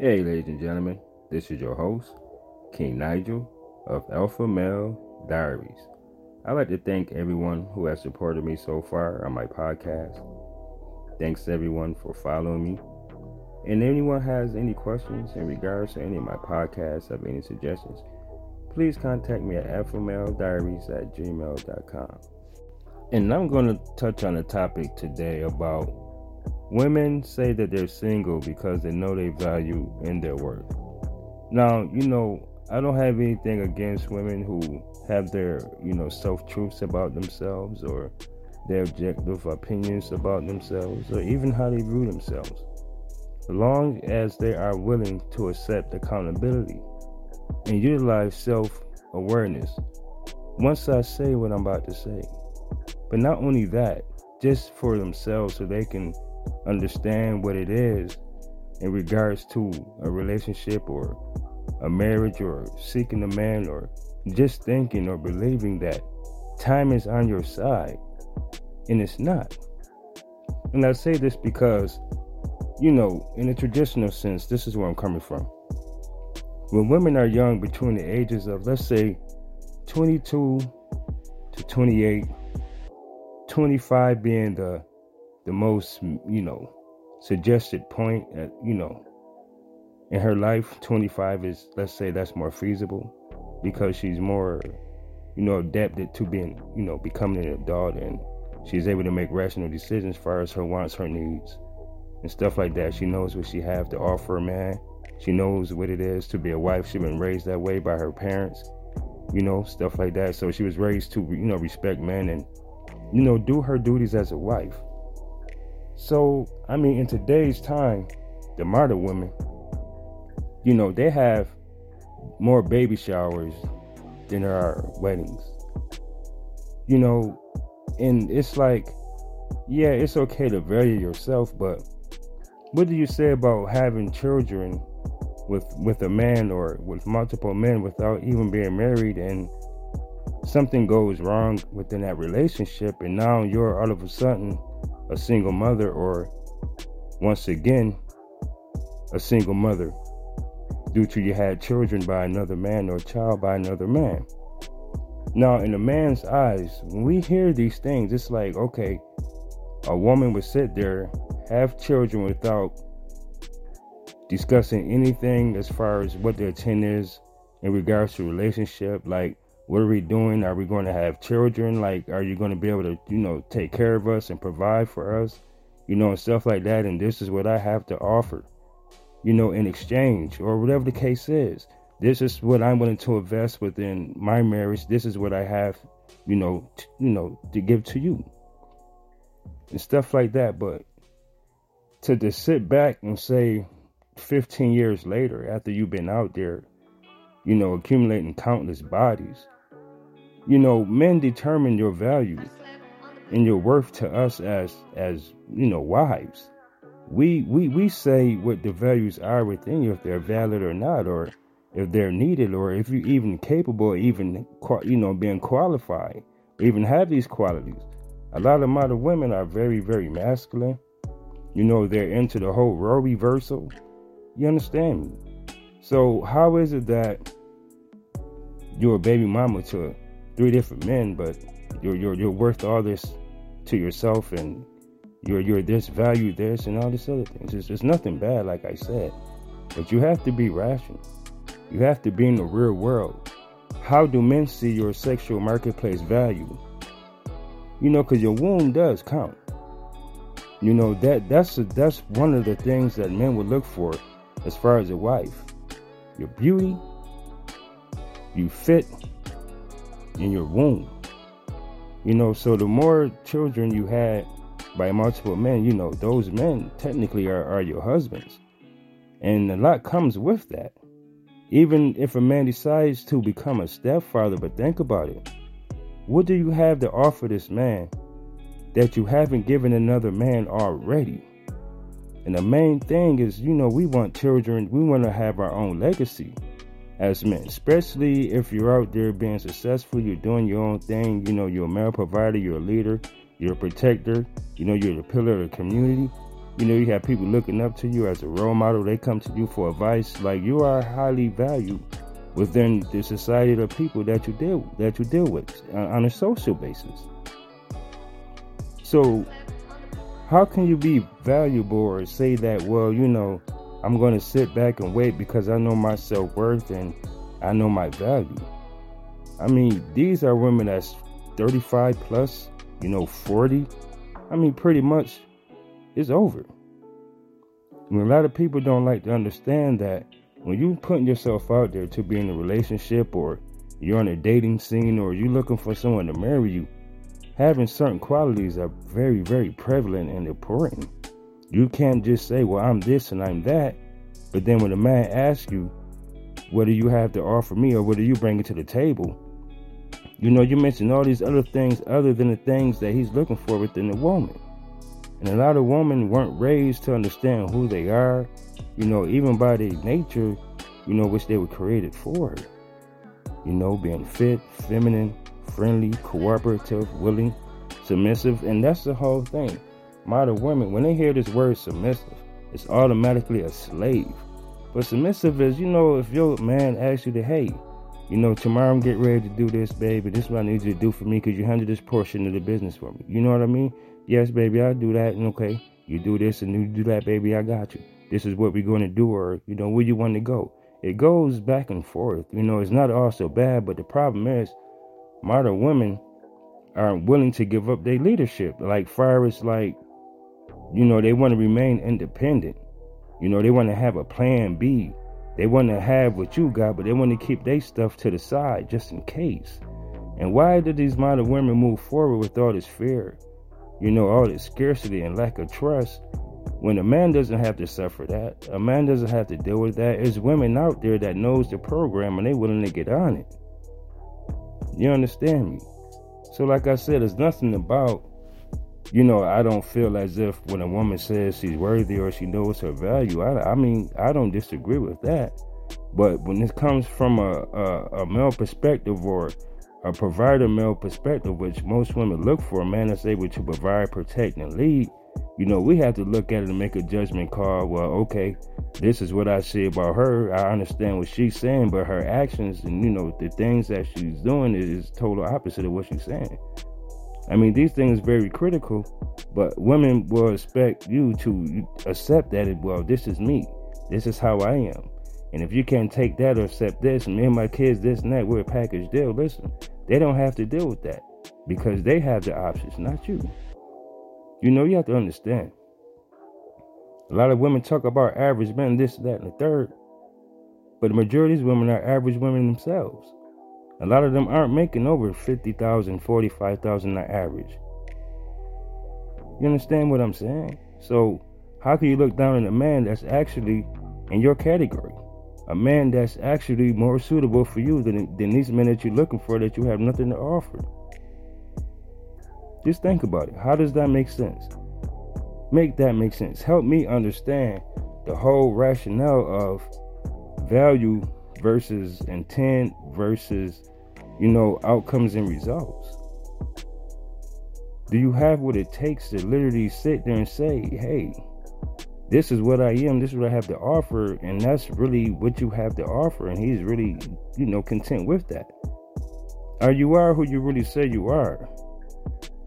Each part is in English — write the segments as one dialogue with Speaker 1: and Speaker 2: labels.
Speaker 1: Hey, ladies and gentlemen, this is your host, King Nigel of Alpha Male Diaries. I'd like to thank everyone who has supported me so far on my podcast. Thanks everyone for following me. And anyone has any questions in regards to any of my podcasts, have any suggestions, please contact me at alphamalediaries at gmail.com. And I'm going to touch on a topic today about women say that they're single because they know they value in their worth. Now, you know, I don't have anything against women who have their, you know, self truths about themselves or their objective opinions about themselves or even how they view themselves. Long as they are willing to accept accountability and utilize self awareness once I say what I'm about to say. But not only that, just for themselves so they can understand what it is in regards to a relationship or a marriage or seeking a man or just thinking or believing that time is on your side and it's not. And I say this because, you know, in a traditional sense, this is where I'm coming from. When women are young, between the ages of, let's say, 22 to 28, 25 being the the most, you know, suggested point at, you know, in her life, 25 is, let's say that's more feasible because she's more, you know, adapted to being, you know, becoming an adult and she's able to make rational decisions as far as her wants, her needs, and stuff like that. She knows what she have to offer a man. She knows what it is to be a wife. She's been raised that way by her parents, you know, stuff like that. So she was raised to, you know, respect men and, you know, do her duties as a wife. So, I mean, in today's time, the modern women, you know, they have more baby showers than there are weddings. You know, and it's like, yeah, it's okay to value yourself, but what do you say about having children with with a man or with multiple men without even being married and something goes wrong within that relationship and now you're all of a sudden a single mother or once again a single mother due to you had children by another man or a child by another man. Now, in a man's eyes, when we hear these things, it's like, okay, a woman would sit there, have children without discussing anything as far as what their intent is in regards to relationship. Like, what are we doing? Are we going to have children? Like, are you going to be able to, you know, take care of us and provide for us? You know, and stuff like that. And this is what I have to offer, you know, in exchange or whatever the case is. This is what I'm willing to invest within my marriage. This is what I have, you know, t- you know, to give to you and stuff like that. But to just sit back and say 15 years later, after you've been out there, you know, accumulating countless bodies, you know, men determine your value and your worth to us as as you know wives. We we we say what the values are within you, if they're valid or not, or if they're needed, or if you're even capable, even you know being qualified, even have these qualities. A lot of modern women are very very masculine. You know, they're into the whole role reversal. You understand me? So how is it that you're a baby mama to three different men, but you're you're you're worth all this to yourself and you're you're this value this and all this other things. It's, it's nothing bad, like I said, but you have to be rational. You have to be in the real world. How do men see your sexual marketplace value? You know, because your womb does count. You know that that's a, that's one of the things that men would look for as far as a wife. Your beauty, you fit in your womb. You know, so the more children you had by multiple men, you know, those men technically are, are your husbands. And a lot comes with that. Even if a man decides to become a stepfather, but think about it. What do you have to offer this man that you haven't given another man already? And the main thing is, you know, we want children, we want to have our own legacy as men, especially if you're out there being successful, you're doing your own thing, you know, you're a male provider, you're a leader, you're a protector, you know, you're the pillar of the community. You know, you have people looking up to you as a role model. They come to you for advice. Like you are highly valued within the society of people that you deal that you deal with uh, on a social basis. So, how can you be valuable or say that? Well, you know, I'm going to sit back and wait because I know my self worth and I know my value. I mean, these are women that's 35 plus, you know, 40. I mean, pretty much it's over. And a lot of people don't like to understand that when you putting yourself out there to be in a relationship or you're on a dating scene or you're looking for someone to marry you, having certain qualities are very, very prevalent and important. You can't just say, well, I'm this and I'm that. But then when a man asks you, what do you have to offer me or what do you bring to the table? You know, you mentioned all these other things other than the things that he's looking for within a woman. And a lot of women weren't raised to understand who they are, you know, even by their nature, you know, which they were created for. You know, being fit, feminine, friendly, cooperative, willing, submissive, and that's the whole thing. Modern women, when they hear this word submissive, it's automatically a slave. But submissive is, you know, if your man asks you to, hey, you know, tomorrow I'm getting ready to do this, baby. This is what I need you to do for me because you handle this portion of the business for me. You know what I mean? Yes, baby, I'll do that. And okay, you do this and you do that, baby, I got you. This is what we're going to do, or, you know, where you want to go. It goes back and forth. You know, it's not all so bad, but the problem is modern women aren't willing to give up their leadership. Like, far as like, you know, they want to remain independent. You know, they want to have a plan B. They want to have what you got, but they want to keep their stuff to the side just in case. And why do these modern women move forward with all this fear? you know, all this scarcity and lack of trust, when a man doesn't have to suffer that, a man doesn't have to deal with that. There's women out there that knows the program and they willing to get on it. You understand me? So, like I said, there's nothing about, you know, I don't feel as if when a woman says she's worthy or she knows her value. I, I mean, I don't disagree with that. But when it comes from a, a, a male perspective or a provider male perspective, which most women look for, a man that's able to provide, protect, and lead, you know, we have to look at it and make a judgment call. Well, okay, this is what I see about her. I understand what she's saying, but her actions and, you know, the things that she's doing is total opposite of what she's saying. I mean, these things very critical, but women will expect you to accept that, well, this is me. This is how I am. And if you can't take that or accept this, me and my kids, this and that, we're a package deal. Listen, they don't have to deal with that because they have the options, not you. You know, you have to understand. A lot of women talk about average men, this, that, and the third. But the majority of women are average women themselves. A lot of them aren't making over 50,000, 45,000 on average. You understand what I'm saying? So, how can you look down on a man that's actually in your category? a man that's actually more suitable for you than, than these men that you're looking for that you have nothing to offer. Just think about it. How does that make sense? Make that make sense. Help me understand the whole rationale of value versus intent versus, you know, outcomes and results. Do you have what it takes to literally sit there and say, hey, this is what I am, this is what I have to offer, and that's really what you have to offer, and he's really, you know, content with that. Are you are who you really say you are?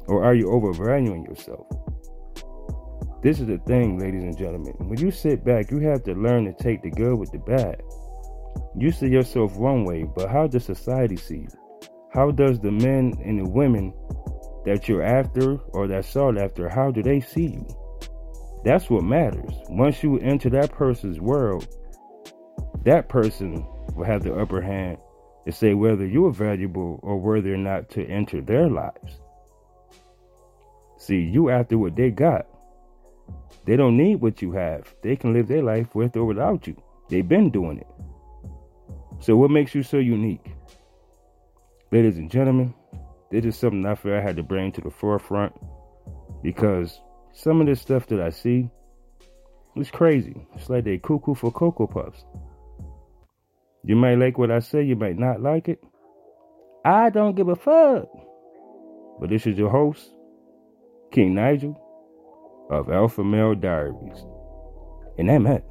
Speaker 1: Or are you overvaluing yourself? This is the thing, ladies and gentlemen. When you sit back, you have to learn to take the good with the bad. You see yourself one way, but how does society see you? How does the men and the women that you're after or that sought after, how do they see you? That's what matters. Once you enter that person's world, that person will have the upper hand to say whether you are valuable or worthy or not to enter their lives. See, you after what they got. They don't need what you have. They can live their life with or without you. They've been doing it. So what makes you so unique? Ladies and gentlemen, this is something I feel I had to bring to the forefront because some of this stuff that I see is crazy. It's like they cuckoo for Cocoa Puffs. You might like what I say, you might not like it. I don't give a fuck. But this is your host, King Nigel of Alpha Male Diaries. And that meant